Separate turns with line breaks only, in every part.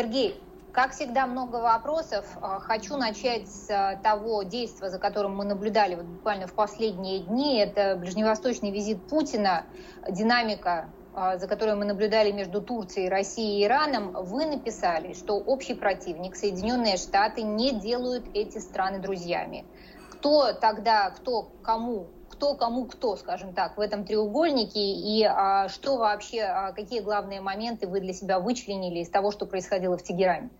Сергей, как всегда, много вопросов. А, хочу начать с а, того действия, за которым мы наблюдали вот буквально в последние дни. Это ближневосточный визит Путина, динамика, а, за которой мы наблюдали между Турцией, Россией и Ираном. Вы написали, что общий противник, Соединенные Штаты, не делают эти страны друзьями. Кто тогда, кто кому кто кому кто, скажем так, в этом треугольнике, и а, что вообще, а, какие главные моменты вы для себя вычленили из того, что происходило в Тегеране?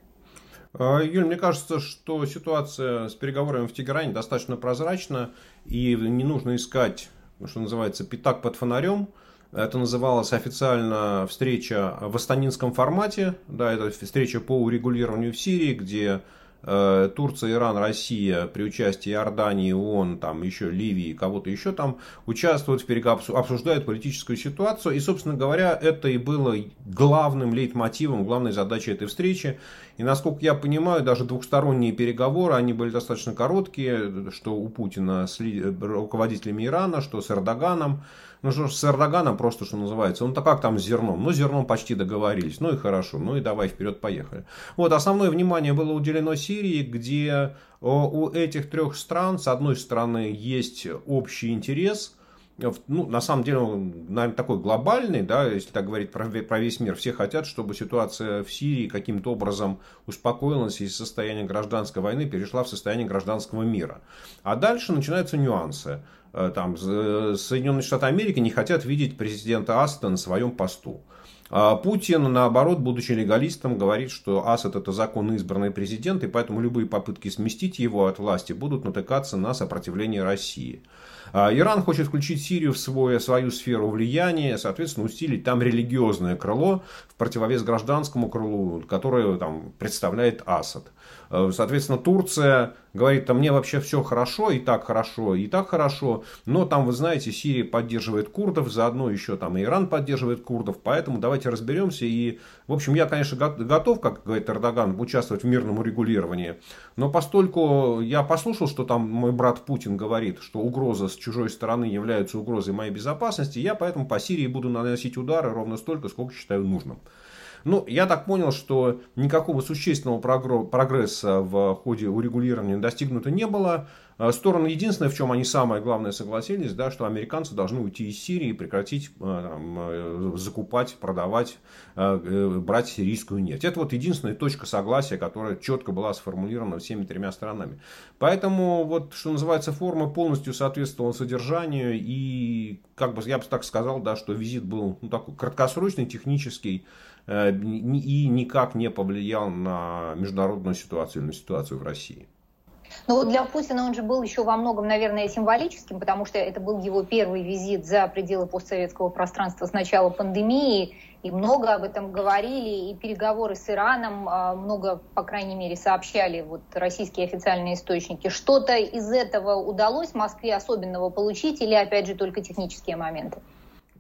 А, Юль, мне кажется, что ситуация с переговорами в Тегеране достаточно прозрачна, и не нужно искать, что называется, пятак под фонарем. Это называлось официально встреча в астанинском формате. Да, это встреча по урегулированию в Сирии, где Турция, Иран, Россия при участии Иордании, ООН, там еще Ливии, кого-то еще там участвуют в переговорах, обсуждают политическую ситуацию. И, собственно говоря, это и было главным лейтмотивом, главной задачей этой встречи. И, насколько я понимаю, даже двухсторонние переговоры, они были достаточно короткие, что у Путина с руководителями Ирана, что с Эрдоганом. Ну что ж, с Эрдоганом просто, что называется, он-то как там с зерном? Ну, зерном почти договорились, ну и хорошо, ну и давай вперед, поехали. Вот, основное внимание было уделено Сирии, где у этих трех стран, с одной стороны, есть общий интерес – ну, на самом деле, он, такой глобальный, да, если так говорить про, весь мир. Все хотят, чтобы ситуация в Сирии каким-то образом успокоилась из состояния гражданской войны перешла в состояние гражданского мира. А дальше начинаются нюансы. Э, там, Соединенные Штаты Америки не хотят видеть президента Аста на своем посту. А Путин, наоборот, будучи легалистом, говорит, что Асад это законно избранный президент, и поэтому любые попытки сместить его от власти будут натыкаться на сопротивление России. А Иран хочет включить Сирию в свою, свою сферу влияния, соответственно, усилить там религиозное крыло в противовес гражданскому крылу, которое там, представляет Асад. Э, соответственно, Турция говорит, там мне вообще все хорошо, и так хорошо, и так хорошо, но там, вы знаете, Сирия поддерживает курдов, заодно еще там Иран поддерживает курдов, поэтому давайте разберемся. И, в общем, я, конечно, готов, как говорит Эрдоган, участвовать в мирном урегулировании, но постольку я послушал, что там мой брат Путин говорит, что угроза с чужой стороны является угрозой моей безопасности, я поэтому по Сирии буду наносить удары ровно столько, сколько считаю нужным. Ну, я так понял, что никакого существенного прогресса в ходе урегулирования достигнуто не было. Э, стороны единственное, в чем они самое главное согласились, да, что американцы должны уйти из Сирии и прекратить э, там, э, закупать, продавать, брать сирийскую нефть. Это вот единственная точка согласия, которая четко была сформулирована всеми тремя странами. Поэтому, вот, что называется, форма полностью соответствовала содержанию. И, как бы, я бы так сказал, да, что визит был ну, такой краткосрочный, технический и никак не повлиял на международную ситуацию, на ситуацию в России.
Но вот для Путина он же был еще во многом, наверное, символическим, потому что это был его первый визит за пределы постсоветского пространства с начала пандемии, и много об этом говорили, и переговоры с Ираном а, много, по крайней мере, сообщали вот российские официальные источники. Что-то из этого удалось Москве особенного получить или, опять же, только технические моменты?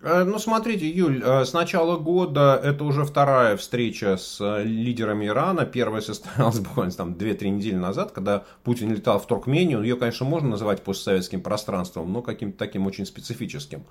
Э, ну, смотрите, Юль, э, с начала года это уже вторая встреча с э, лидерами Ирана. Первая состоялась буквально там 2-3 недели назад, когда Путин летал в Туркмению. Ее, конечно, можно называть постсоветским пространством, но каким-то таким очень специфическим.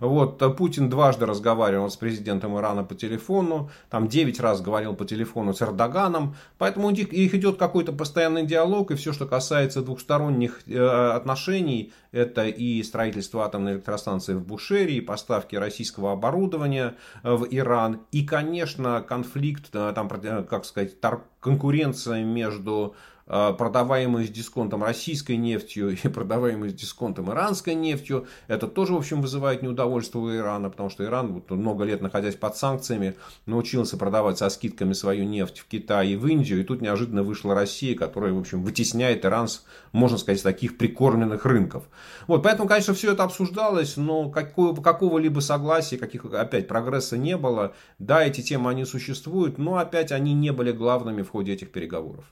Вот, Путин дважды разговаривал с президентом Ирана по телефону, там 9 раз говорил по телефону с Эрдоганом, поэтому их идет какой-то постоянный диалог, и все, что касается двухсторонних отношений, это и строительство атомной электростанции в Бушере, и поставки российского оборудования э, в Иран, и, конечно, конфликт, э, там, э, как сказать, конкуренция между Э, продаваемые с дисконтом российской нефтью и продаваемые с дисконтом иранской нефтью. Это тоже, в общем, вызывает неудовольствие у Ирана, потому что Иран, вот, много лет находясь под санкциями, научился продавать со скидками свою нефть в Китай и в Индию, и тут неожиданно вышла Россия, которая, в общем, вытесняет Иран с, можно сказать, таких прикормленных рынков. Вот, поэтому, конечно, все это обсуждалось, но какого, какого-либо согласия, каких, опять, прогресса не было. Да, эти темы, они существуют, но, опять, они не были главными в ходе этих переговоров.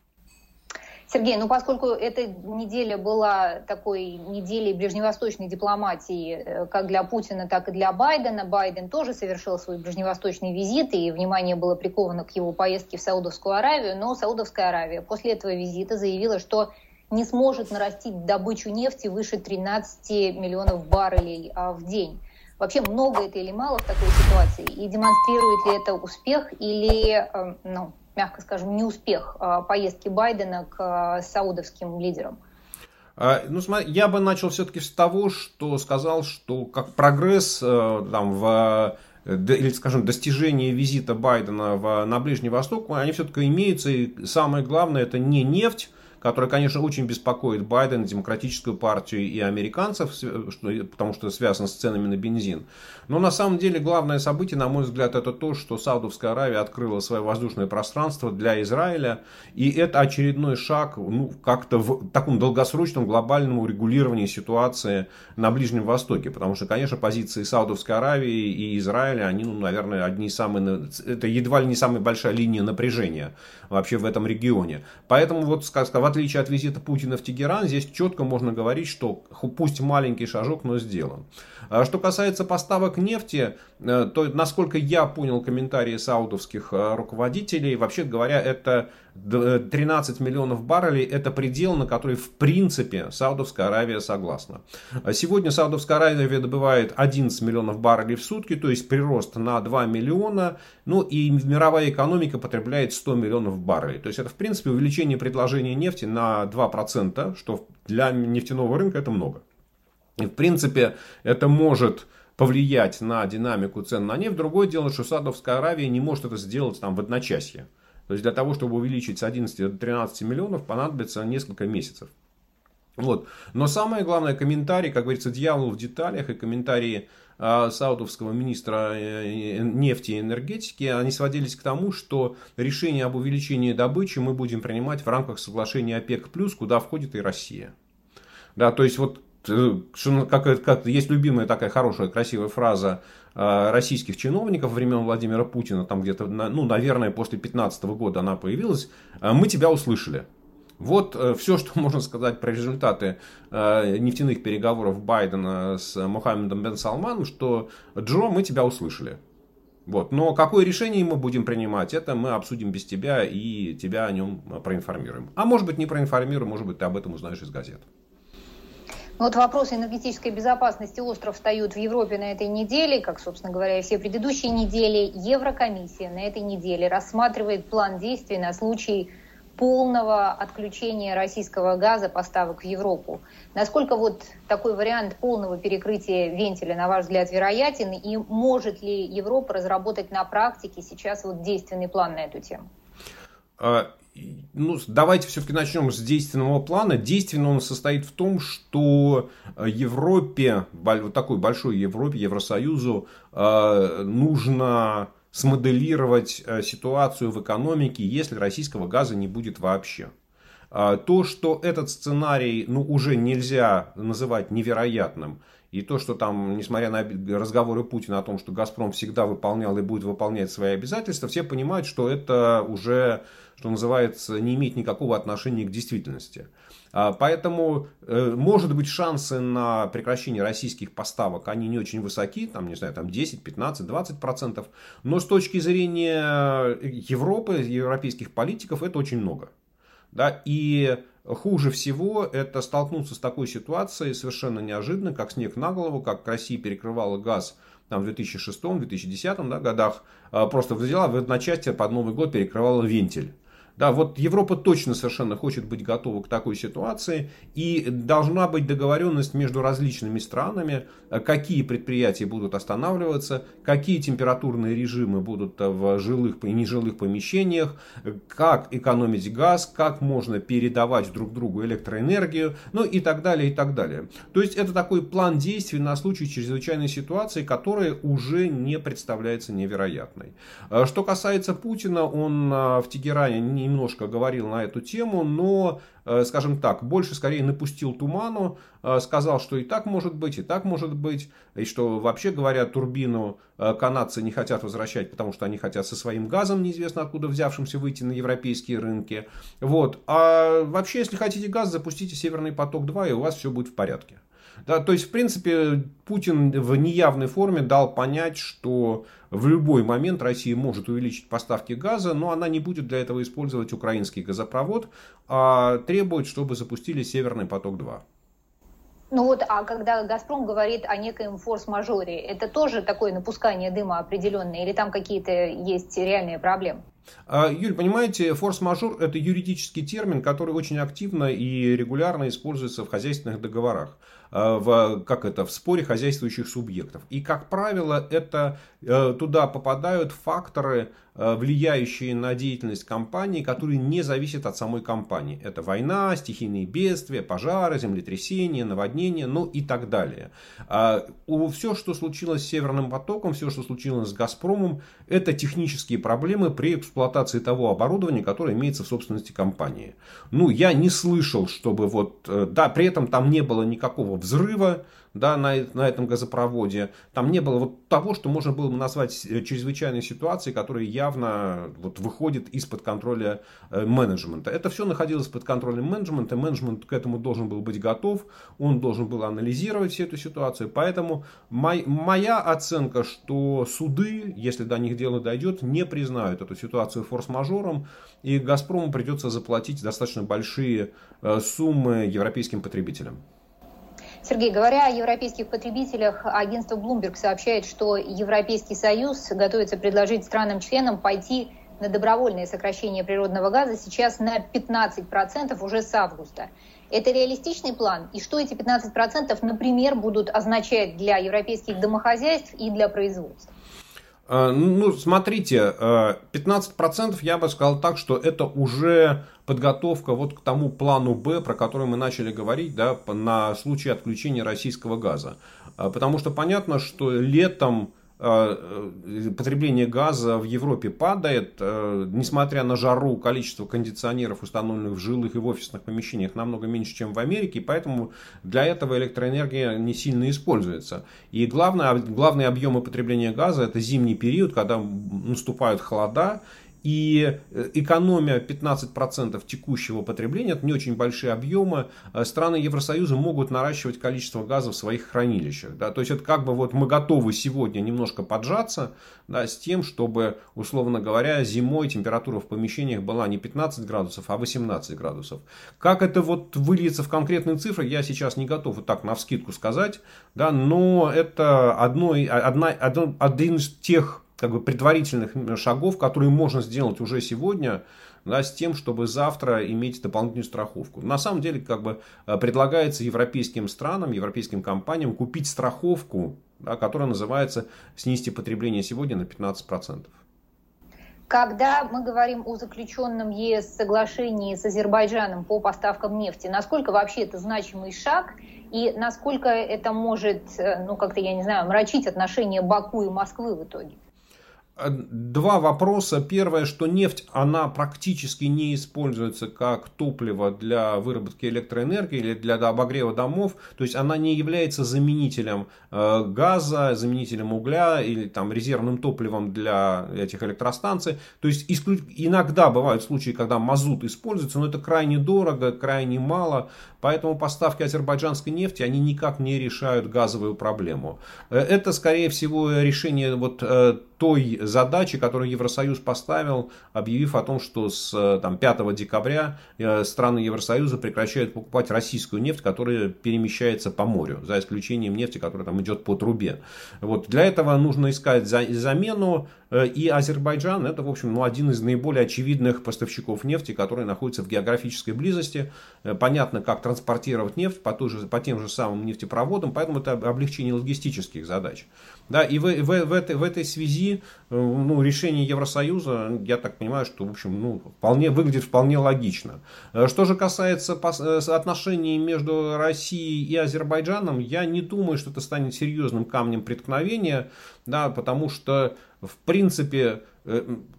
Сергей, ну поскольку эта неделя была такой неделей ближневосточной дипломатии э, как для Путина, так и для Байдена, Байден тоже совершил свой ближневосточный визит, и внимание было приковано к его поездке в Саудовскую Аравию, но Саудовская Аравия после этого визита заявила, что не сможет нарастить добычу нефти выше 13 миллионов баррелей а, в день. Вообще много это или мало в такой ситуации? И демонстрирует ли это успех или, э, ну, мягко скажем, неуспех поездки Байдена к саудовским лидерам?
А, ну, смотри, я бы начал все-таки с того, что сказал, что как прогресс э, там, в или, скажем, достижение визита Байдена в, на Ближний Восток, они все-таки имеются, и самое главное, это не нефть, которая, конечно, очень беспокоит Байдена, Демократическую партию и американцев, потому что связано с ценами на бензин. Но на самом деле главное событие, на мой взгляд, это то, что Саудовская Аравия открыла свое воздушное пространство для Израиля. И это очередной шаг ну, как-то в таком долгосрочном глобальном урегулировании ситуации на Ближнем Востоке. Потому что, конечно, позиции Саудовской Аравии и Израиля, они, ну, наверное, одни из самых... Это едва ли не самая большая линия напряжения вообще в этом регионе. Поэтому вот, в отличие от визита Путина в Тегеран, здесь четко можно говорить, что пусть маленький шажок, но сделан. А что касается поставок нефти, э, то, насколько я понял комментарии саудовских э, руководителей, вообще говоря, это 13 миллионов баррелей – это предел, на который в принципе Саудовская Аравия согласна. Сегодня Саудовская Аравия добывает 11 миллионов баррелей в сутки, то есть прирост на 2 миллиона, ну и мировая экономика потребляет 100 миллионов баррелей. То есть это в принципе увеличение предложения нефти на 2%, что для нефтяного рынка это много. И в принципе это может повлиять на динамику цен на нефть. Другое дело, что Саудовская Аравия не может это сделать там в одночасье. То есть для того, чтобы увеличить с 11 до 13 миллионов, понадобится несколько месяцев. Вот. Но самое главное, комментарий, как говорится, дьявол в деталях, и комментарии э, саудовского министра э, нефти и энергетики, они сводились к тому, что решение об увеличении добычи мы будем принимать в рамках соглашения ОПЕК+, куда входит и Россия. Да, то есть вот э, как, как есть любимая такая хорошая, красивая фраза Э, российских чиновников времен Владимира Путина, там где-то, ну, наверное, после 2015 года она появилась, э, мы тебя услышали. Вот э, все, что можно сказать про результаты нефтяных переговоров Байдена с Мухаммедом Бен Салманом, что Джо, мы тебя услышали. Вот. Но какое решение мы будем принимать, это мы обсудим без тебя и тебя о нем проинформируем. А может быть не проинформируем, может быть ты об этом узнаешь из газет.
Вот вопросы энергетической безопасности остров встают в Европе на этой неделе, как, собственно говоря, и все предыдущие недели. Еврокомиссия на этой неделе рассматривает план действий на случай полного отключения российского газа поставок в Европу. Насколько вот такой вариант полного перекрытия вентиля, на ваш взгляд, вероятен? И может ли Европа разработать на практике сейчас вот действенный план на эту тему?
Ну, давайте все-таки начнем с действенного плана. Действенный он состоит в том, что э, Европе, вот такой большой Европе, Евросоюзу, э, нужно смоделировать э, ситуацию в экономике, если российского газа не будет вообще. То, что этот сценарий ну, уже нельзя называть невероятным, и то, что там, несмотря на разговоры Путина о том, что «Газпром» всегда выполнял и будет выполнять свои обязательства, все понимают, что это уже что называется, не имеет никакого отношения к действительности. А, поэтому, э, может быть, шансы на прекращение российских поставок, они не очень высоки, там, не знаю, там 10, 15, 20 процентов. Но с точки зрения Европы, европейских политиков, это очень много. Да? И хуже всего это столкнуться с такой ситуацией совершенно неожиданно, как снег на голову, как Россия перекрывала газ там, в 2006-2010 да, годах, а, просто взяла в одночасье под Новый год перекрывала вентиль. Да, вот Европа точно совершенно хочет быть готова к такой ситуации, и должна быть договоренность между различными странами, э, какие предприятия будут останавливаться, какие температурные режимы будут э, в жилых и нежилых помещениях, как экономить газ, как можно передавать друг другу электроэнергию, ну и так далее, и так далее. То есть это такой план действий на случай чрезвычайной ситуации, которая уже не представляется невероятной. Э, что касается Путина, он в Тегеране не немножко говорил на эту тему, но, э, скажем так, больше скорее напустил туману, э, сказал, что и так может быть, и так может быть, и что вообще говоря, турбину э, канадцы не хотят возвращать, потому что они хотят со своим газом, неизвестно откуда взявшимся, выйти на европейские рынки. Вот. А вообще, если хотите газ, запустите Северный поток-2, и у вас все будет в порядке. Да, то есть, в принципе, Путин в неявной форме дал понять, что в любой момент Россия может увеличить поставки газа, но она не будет для этого использовать украинский газопровод, а требует, чтобы запустили Северный поток-2.
Ну вот, а когда «Газпром» говорит о некоем форс-мажоре, это тоже такое напускание дыма определенное, или там какие-то есть реальные проблемы?
А, Юль, понимаете, форс-мажор – это юридический термин, который очень активно и регулярно используется в хозяйственных договорах. Э, в, как это, в споре хозяйствующих субъектов. И, как правило, это, э, туда попадают факторы, э, влияющие на деятельность компании, которые не зависят от самой компании. Это война, стихийные бедствия, пожары, землетрясения, наводнения, ну и так далее. А все, что случилось с Северным потоком, все, что случилось с Газпромом, это технические проблемы при эксплуатации того оборудования, которое имеется в собственности компании. Ну, я не слышал, чтобы вот, да, при этом там не было никакого взрыва да, на, на этом газопроводе. Там не было вот того, что можно было бы назвать э, чрезвычайной ситуацией, которая явно вот, выходит из-под контроля э, менеджмента. Это все находилось под контролем менеджмента. Менеджмент к этому должен был быть готов. Он должен был анализировать всю эту ситуацию. Поэтому мой, моя оценка, что суды, если до них дело дойдет, не признают эту ситуацию форс-мажором. И Газпрому придется заплатить достаточно большие э, суммы европейским потребителям.
Сергей, говоря о европейских потребителях, агентство Bloomberg сообщает, что Европейский Союз готовится предложить странам-членам пойти на добровольное сокращение природного газа сейчас на 15% уже с августа. Это реалистичный план? И что эти 15%, например, будут означать для европейских домохозяйств и для производства?
А, ну, смотрите, 15% а, я бы сказал так, что это уже подготовка вот к тому плану Б, про который мы начали говорить, да, на случай отключения российского газа. А, потому что понятно, что летом потребление газа в Европе падает, э, несмотря на жару, количество кондиционеров, установленных в жилых и в офисных помещениях, намного меньше, чем в Америке, поэтому для этого электроэнергия не сильно используется. И главное, главные объемы потребления газа это зимний период, когда наступают холода, и э, экономия 15% текущего потребления, это не очень большие объемы, э, страны Евросоюза могут наращивать количество газа в своих хранилищах. Да? То есть это как бы вот мы готовы сегодня немножко поджаться да, с тем, чтобы, условно говоря, зимой температура в помещениях была не 15 градусов, а 18 градусов. Как это вот выльется в конкретные цифры, я сейчас не готов вот так на вскидку сказать, да, но это одно, одна, один, один из тех как бы предварительных шагов, которые можно сделать уже сегодня, да, с тем, чтобы завтра иметь дополнительную страховку. На самом деле, как бы э, предлагается европейским странам, европейским компаниям купить страховку, да, которая называется «Снизьте потребление сегодня на 15%».
Когда мы говорим о заключенном ЕС соглашении с Азербайджаном по поставкам нефти, насколько вообще это значимый шаг и насколько это может, э, ну как-то, я не знаю, мрачить отношения Баку и Москвы в итоге?
Два вопроса. Первое, что нефть, она практически не используется как топливо для выработки электроэнергии или для обогрева домов. То есть она не является заменителем э, газа, заменителем угля или там резервным топливом для этих электростанций. То есть иногда бывают случаи, когда мазут используется, но это крайне дорого, крайне мало. Поэтому поставки азербайджанской нефти, они никак не решают газовую проблему. Э, это, скорее всего, решение вот э, той задачи, которую Евросоюз поставил, объявив о том, что с э, там, 5 декабря э, страны Евросоюза прекращают покупать российскую нефть, которая перемещается по морю, за исключением нефти, которая там идет по трубе. Вот. Для этого нужно искать замену, э, и Азербайджан это, в общем, ну, один из наиболее очевидных поставщиков нефти, который находится в географической близости. Понятно, как транспортировать нефть по, той же, по тем же самым нефтепроводам, поэтому это облегчение логистических задач. Да, и в, в, в, этой, в этой связи э, ну, решение Евросоюза, я так понимаю, что в общем, ну, вполне, выглядит вполне логично. Э, что же касается э, отношений между Россией и Азербайджаном, я не думаю, что это станет серьезным камнем преткновения, да, потому что, в принципе,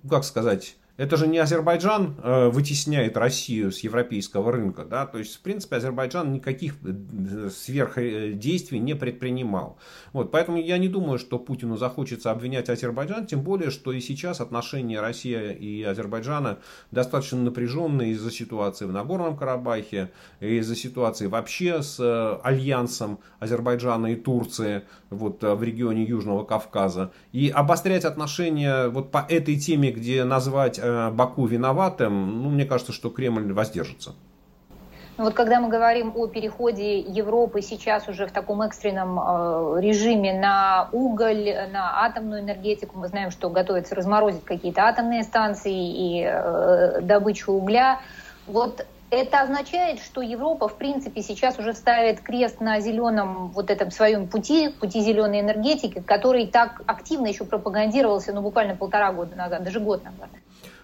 как сказать, это же не Азербайджан э, вытесняет Россию с европейского рынка. Да? То есть, в принципе, Азербайджан никаких э, сверхдействий не предпринимал. Вот, поэтому я не думаю, что Путину захочется обвинять Азербайджан, тем более, что и сейчас отношения России и Азербайджана достаточно напряженные из-за ситуации в Нагорном Карабахе, из-за ситуации вообще с э, альянсом Азербайджана и Турции вот, в регионе Южного Кавказа. И обострять отношения вот по этой теме, где назвать Э, Баку виноватым, ну, мне кажется, что Кремль воздержится.
Но вот когда мы говорим о переходе Европы сейчас уже в таком экстренном э, режиме на уголь, на атомную энергетику, мы знаем, что готовится разморозить какие-то атомные станции и э, добычу угля. Вот это означает, что Европа, в принципе, сейчас уже ставит крест на зеленом вот этом своем пути, пути зеленой энергетики, который так активно еще пропагандировался, ну, буквально полтора года назад, даже год назад.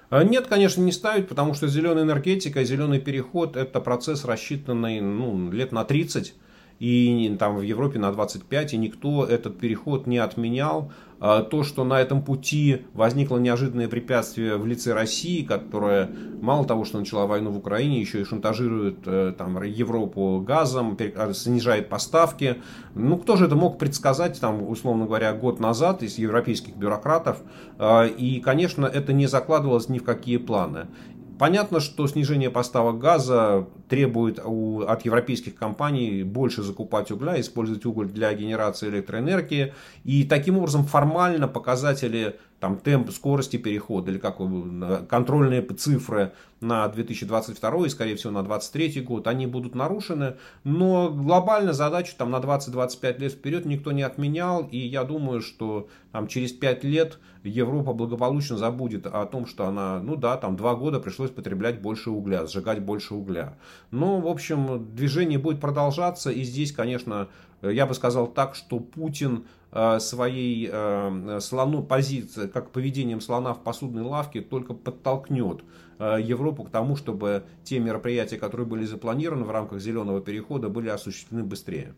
А, нет, конечно, не ставить, потому что зеленая энергетика зеленый переход – это процесс, рассчитанный ну, лет на 30 и там в Европе на 25, и никто этот переход не отменял. А, то, что на этом пути возникло неожиданное препятствие в лице России, которая мало того, что начала войну в Украине, еще и шантажирует э, там, Европу газом, а, снижает поставки. Ну, кто же это мог предсказать, там, условно говоря, год назад из европейских бюрократов? А, и, конечно, это не закладывалось ни в какие планы. Понятно, что снижение поставок газа требует у, от европейских компаний больше закупать угля, использовать уголь для генерации электроэнергии. И таким образом формально показатели там, темп скорости перехода или как контрольные цифры на 2022 и, скорее всего, на 2023 год, они будут нарушены. Но глобально задачу там, на 20-25 лет вперед никто не отменял. И я думаю, что там, через 5 лет Европа благополучно забудет о том, что она, ну да, там 2 года пришлось потреблять больше угля, сжигать больше угля. Но, в общем, движение будет продолжаться. И здесь, конечно, я бы сказал так, что Путин Э, своей э, слону позиции, как поведением слона в посудной лавке, только подтолкнет э, Европу к тому, чтобы те мероприятия, которые были запланированы в рамках зеленого перехода, были осуществлены быстрее.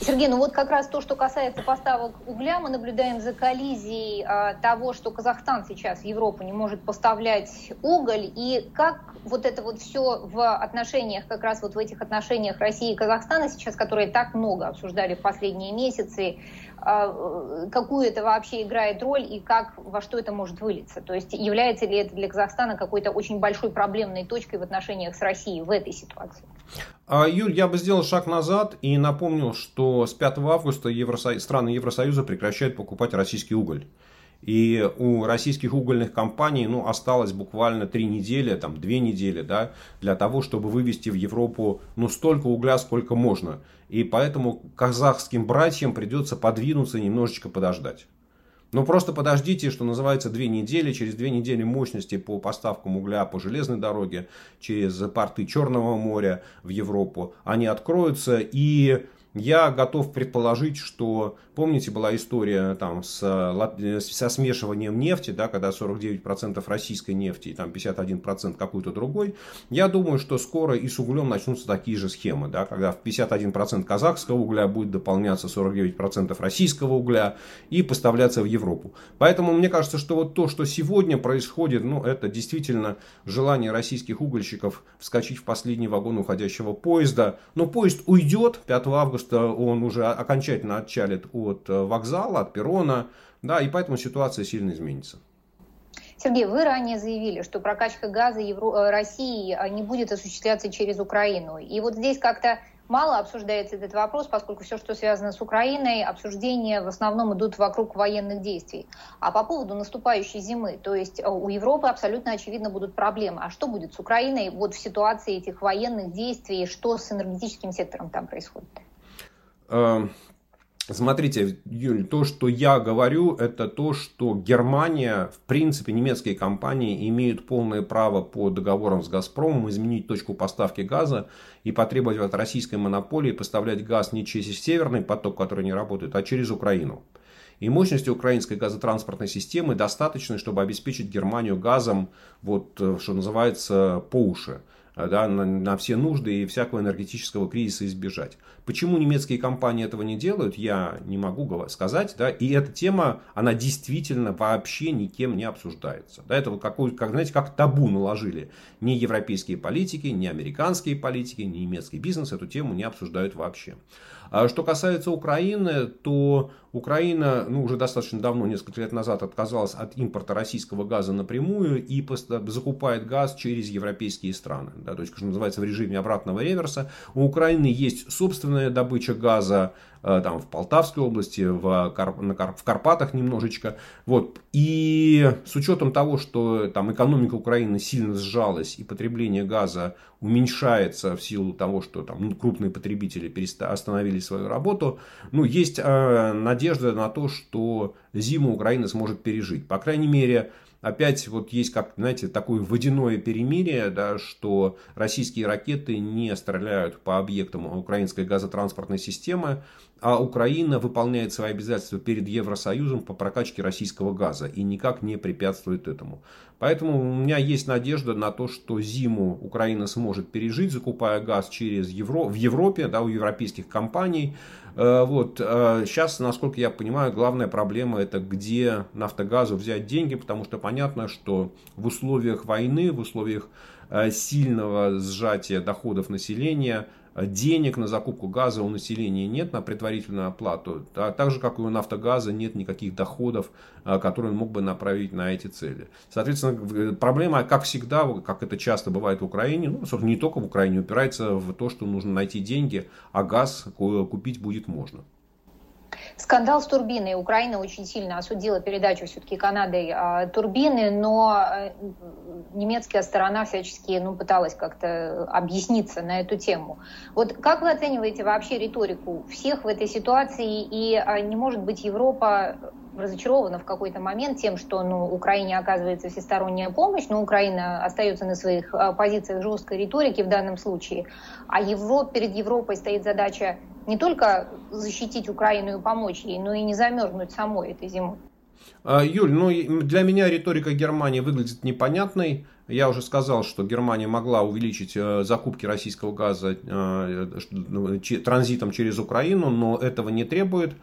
Сергей, ну вот как раз то, что касается поставок угля, мы наблюдаем за коллизией а, того, что Казахстан сейчас в Европу не может поставлять уголь, и как вот это вот все в отношениях, как раз вот в этих отношениях России и Казахстана сейчас, которые так много обсуждали в последние месяцы, а, какую это вообще играет роль и как, во что это может вылиться? То есть является ли это для Казахстана какой-то очень большой проблемной точкой в отношениях с Россией в этой ситуации?
А, Юль, я бы сделал шаг назад и напомнил, что с 5 августа Евросо... страны Евросоюза прекращают покупать российский уголь. И у российских угольных компаний ну, осталось буквально три недели, там, две недели да, для того, чтобы вывести в Европу ну, столько угля, сколько можно. И поэтому казахским братьям придется подвинуться и немножечко подождать. Но просто подождите, что называется, две недели. Через две недели мощности по поставкам угля по железной дороге через порты Черного моря в Европу, они откроются. И я готов предположить, что, помните, была история там с, со смешиванием нефти, да, когда 49% российской нефти и там 51% какой-то другой. Я думаю, что скоро и с углем начнутся такие же схемы, да, когда в 51% казахского угля будет дополняться 49% российского угля и поставляться в Европу. Поэтому мне кажется, что вот то, что сегодня происходит, ну, это действительно желание российских угольщиков вскочить в последний вагон уходящего поезда. Но поезд уйдет 5 августа августа он уже окончательно отчалит от э, вокзала, от перрона, да, и поэтому ситуация сильно изменится.
Сергей, вы ранее заявили, что прокачка газа Евро... Э, России э, не будет осуществляться через Украину. И вот здесь как-то мало обсуждается этот вопрос, поскольку все, что связано с Украиной, обсуждения в основном идут вокруг военных действий. А по поводу наступающей зимы, то есть у Европы абсолютно очевидно будут проблемы. А что будет с Украиной вот в ситуации этих военных действий, что с энергетическим сектором там происходит?
Эм, смотрите, Юль, то, что я говорю, это то, что Германия, в принципе, немецкие компании имеют полное право по договорам с Газпромом изменить точку поставки газа и потребовать от российской монополии поставлять газ не через северный поток, который не работает, а через Украину. И мощности украинской газотранспортной системы достаточны, чтобы обеспечить Германию газом, вот, э, что называется, по уши. Э, да, на, на все нужды и всякого энергетического кризиса избежать. Почему немецкие компании этого не делают, я не могу сказать. Да, и эта тема, она действительно вообще никем не обсуждается. Да, это вот какой, как, знаете, как табу наложили. Ни европейские политики, ни американские политики, ни немецкий бизнес эту тему не обсуждают вообще. А что касается Украины, то Украина ну, уже достаточно давно, несколько лет назад, отказалась от импорта российского газа напрямую и закупает газ через европейские страны. да, то есть, что называется, в режиме обратного реверса. У Украины есть собственная добыча газа, Э, там в Полтавской области, в, Карп, на Карп, в Карпатах немножечко. Вот. И с учетом того, что там экономика Украины сильно сжалась и потребление газа уменьшается в силу того, что там ну, крупные потребители переста- остановили свою работу, ну, есть э, надежда на то, что зиму Украина сможет пережить. По крайней мере, опять вот есть, как, знаете, такое водяное перемирие, да, что российские ракеты не стреляют по объектам украинской газотранспортной системы, а Украина выполняет свои обязательства перед Евросоюзом по прокачке российского газа и никак не препятствует этому. Поэтому у меня есть надежда на то, что зиму Украина сможет пережить, закупая газ через Евро... в Европе, да, у европейских компаний. Э, вот. Сейчас, э, насколько я понимаю, главная проблема это где нафтогазу взять деньги, потому что понятно, что в условиях войны, в условиях э, сильного сжатия доходов населения – денег на закупку газа у населения нет на предварительную оплату, а так же, как и у нафтогаза нет никаких доходов, а, которые он мог бы направить на эти цели. Соответственно, проблема, как всегда, как это часто бывает в Украине, ну, собственно, не только в Украине, упирается в то, что нужно найти деньги, а газ купить будет можно.
Скандал с турбиной. Украина очень сильно осудила передачу все-таки Канадой э, турбины, но э, немецкая сторона всячески ну, пыталась как-то объясниться на эту тему. Вот как вы оцениваете вообще риторику всех в этой ситуации? И э, не может быть Европа разочарована в какой-то момент тем, что ну, Украине оказывается всесторонняя помощь, но Украина остается на своих позициях жесткой риторики в данном случае, а Европ, перед Европой стоит задача не только защитить Украину и помочь ей, но и не замерзнуть самой этой зимой.
А, Юль, ну для меня риторика Германии выглядит непонятной. Я уже сказал, что Германия могла увеличить э, закупки российского газа э, ну, транзитом через Украину, но этого не требует.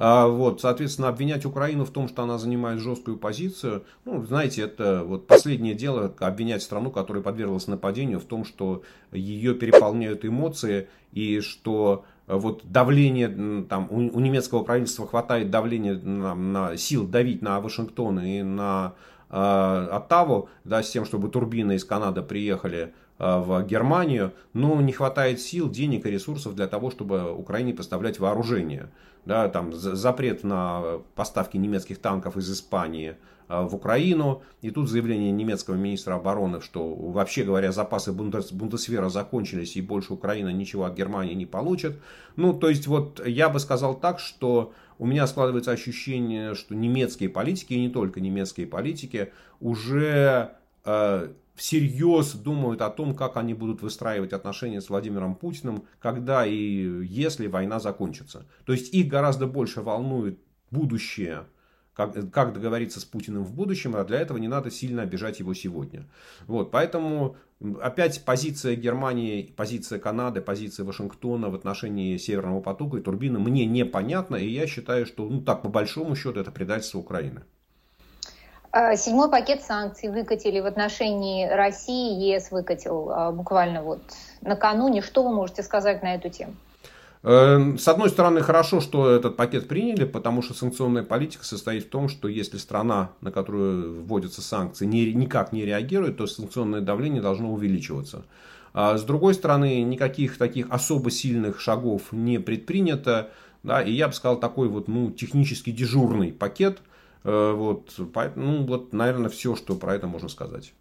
А, вот, соответственно, обвинять Украину в том, что она занимает жесткую позицию, ну, знаете, это вот последнее дело, обвинять страну, которая подверглась нападению, в том, что ее переполняют эмоции и что вот давление, там, у, у немецкого правительства хватает давления на, на сил давить на Вашингтон и на э, Оттаву, да, с тем, чтобы турбины из Канады приехали э, в Германию, но не хватает сил, денег и ресурсов для того, чтобы Украине поставлять вооружение. Да, там запрет на поставки немецких танков из Испании Э, в Украину. И тут заявление немецкого министра обороны, что вообще говоря запасы Бундесвера закончились и больше Украина ничего от Германии не получит. Ну, то есть вот я бы сказал так, что у меня складывается ощущение, что немецкие политики, и не только немецкие политики, уже э, всерьез думают о том, как они будут выстраивать отношения с Владимиром Путиным, когда и если война закончится. То есть их гораздо больше волнует будущее как, как договориться с Путиным в будущем, а для этого не надо сильно обижать его сегодня. Вот, поэтому опять позиция Германии, позиция Канады, позиция Вашингтона в отношении Северного потока и турбины мне непонятна, и я считаю, что ну, так по большому счету это предательство Украины.
А, седьмой пакет санкций выкатили в отношении России, ЕС выкатил а, буквально вот накануне. Что вы можете сказать на эту тему?
Эм, с одной стороны, хорошо, что этот пакет приняли, потому что санкционная политика состоит в том, что если страна, на которую вводятся санкции, не, никак не реагирует, то санкционное давление должно увеличиваться. А с другой стороны, никаких таких особо сильных шагов не предпринято. Да, и я бы сказал, такой вот ну, технически дежурный пакет. Э, вот, ну, вот, наверное, все, что про это можно сказать.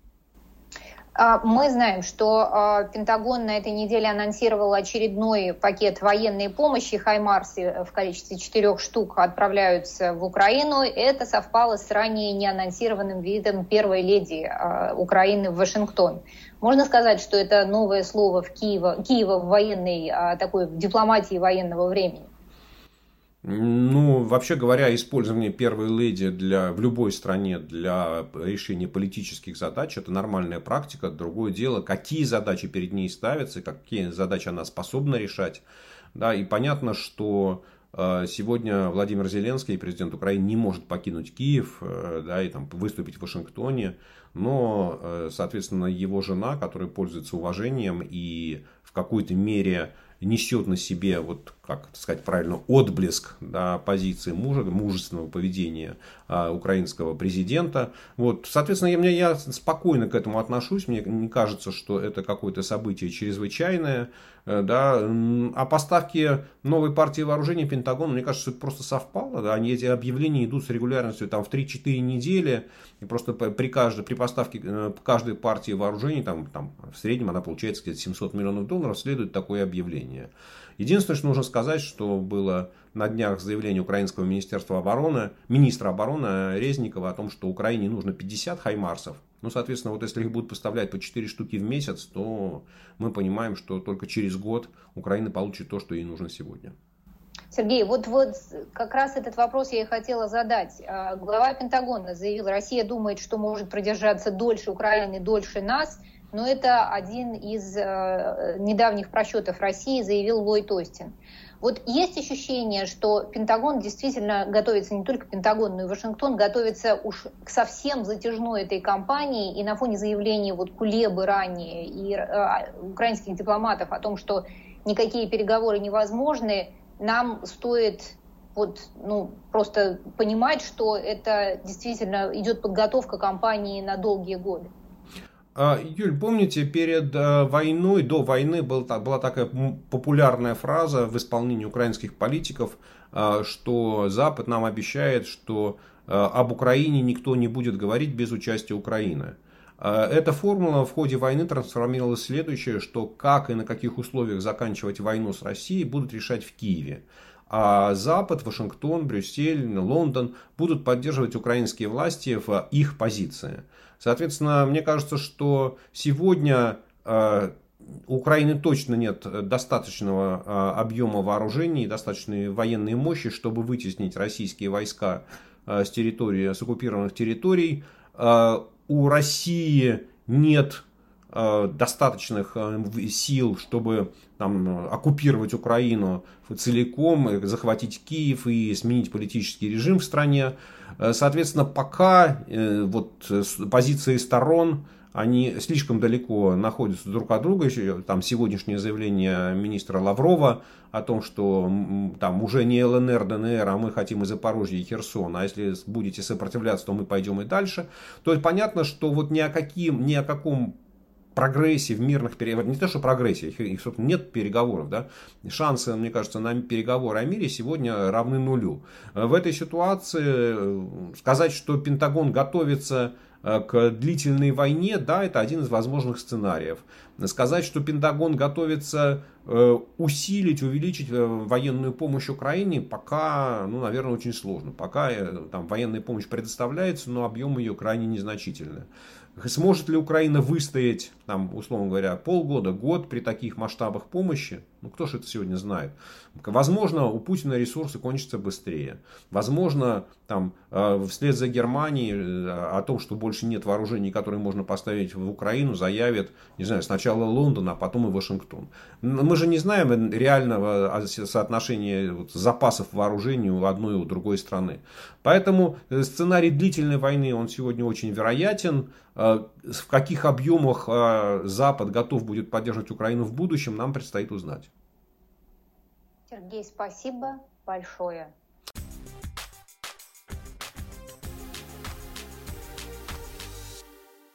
А, мы знаем, что а, Пентагон на этой неделе анонсировал очередной пакет военной помощи. Хаймарсы в количестве четырех штук отправляются в Украину. Это совпало с ранее неанонсированным визитом первой леди а, Украины в Вашингтон. Можно сказать, что это новое слово в Киева, Киева в военной, такой в дипломатии военного времени.
Ну, вообще говоря, использование первой леди для, в любой стране для решения политических задач – это нормальная практика. Другое дело, какие задачи перед ней ставятся, какие задачи она способна решать. Да, и понятно, что э, Сегодня Владимир Зеленский, президент Украины, не может покинуть Киев э, да, и там, выступить в Вашингтоне. Но, э, соответственно, его жена, которая пользуется уважением и в какой-то мере несет на себе, вот как сказать правильно, отблеск да, позиции мужа, мужественного поведения украинского президента. Вот, соответственно, я, я спокойно к этому отношусь. Мне не кажется, что это какое-то событие чрезвычайное. Э, да. А поставки новой партии вооружений Пентагону, мне кажется, это просто совпало. Да. Они, эти объявления идут с регулярностью там, в 3-4 недели. И просто при, каждой, при поставке э, каждой партии вооружений, там, там, в среднем она получается где-то 700 миллионов долларов, следует такое объявление. Единственное, что нужно сказать, что было на днях заявление Украинского министерства обороны, министра обороны Резникова о том, что Украине нужно 50 хаймарсов. Ну, соответственно, вот если их будут поставлять по 4 штуки в месяц, то мы понимаем, что только через год Украина получит то, что ей нужно сегодня.
Сергей, вот, вот как раз этот вопрос я и хотела задать. А, глава Пентагона заявил, Россия думает, что может продержаться дольше Украины, дольше нас, но это один из э, недавних просчетов России, заявил Ллойд Остин. Вот есть ощущение, что Пентагон действительно готовится, не только Пентагон, но и Вашингтон готовится уж к совсем затяжной этой кампании, и на фоне заявлений вот Кулебы ранее и э, украинских дипломатов о том, что никакие переговоры невозможны, нам стоит вот, ну, просто понимать, что это действительно идет подготовка кампании на долгие годы.
А, Юль, помните, перед э, войной, до войны был, была такая популярная фраза в исполнении украинских политиков, а, что Запад нам обещает, что об Украине никто не будет говорить без участия Украины. А, эта формула в ходе войны трансформировалась в следующее, что как и на каких условиях заканчивать войну с Россией будут решать в Киеве. А Запад, Вашингтон, Брюссель, Лондон будут поддерживать украинские власти в их позиции. Соответственно, мне кажется, что сегодня э, у Украины точно нет достаточного э, объема вооружений, достаточной военной мощи, чтобы вытеснить российские войска э, с территории, с оккупированных территорий. У России нет достаточных сил, чтобы там, оккупировать Украину целиком, захватить Киев и сменить политический режим в стране. Э, соответственно, пока э, вот позиции сторон они слишком далеко находятся друг от друга. Там сегодняшнее заявление министра Лаврова о том, что там уже не ЛНР, ДНР, а мы хотим и Запорожье, и Херсон, а если будете сопротивляться, то мы пойдем и дальше. То есть понятно, что вот ни о, каким, ни о каком прогрессии в мирных переговорах, не то что прогрессии, их, их собственно, нет переговоров, да, шансы, мне кажется, на переговоры о мире сегодня равны нулю. В этой ситуации э, сказать, что Пентагон готовится э, к длительной войне, да, это один из возможных сценариев. Сказать, что Пентагон готовится э, усилить, увеличить военную помощь Украине, пока, ну, наверное, очень сложно. Пока там военная помощь предоставляется, но объем ее крайне незначительный. Сможет ли Украина выстоять, там, условно говоря, полгода, год при таких масштабах помощи? Ну, кто же это сегодня знает? Возможно, у Путина ресурсы кончатся быстрее. Возможно, там, э, вслед за Германией э, о том, что больше нет вооружений, которые можно поставить в Украину, заявит, не знаю, сначала Лондон, а потом и Вашингтон. Мы же не знаем реального а, соотношения запасов вооружений у одной и у другой страны. Поэтому э, сценарий длительной войны, он сегодня очень вероятен. В каких объемах Запад готов будет поддерживать Украину в будущем, нам предстоит узнать.
Сергей, спасибо большое.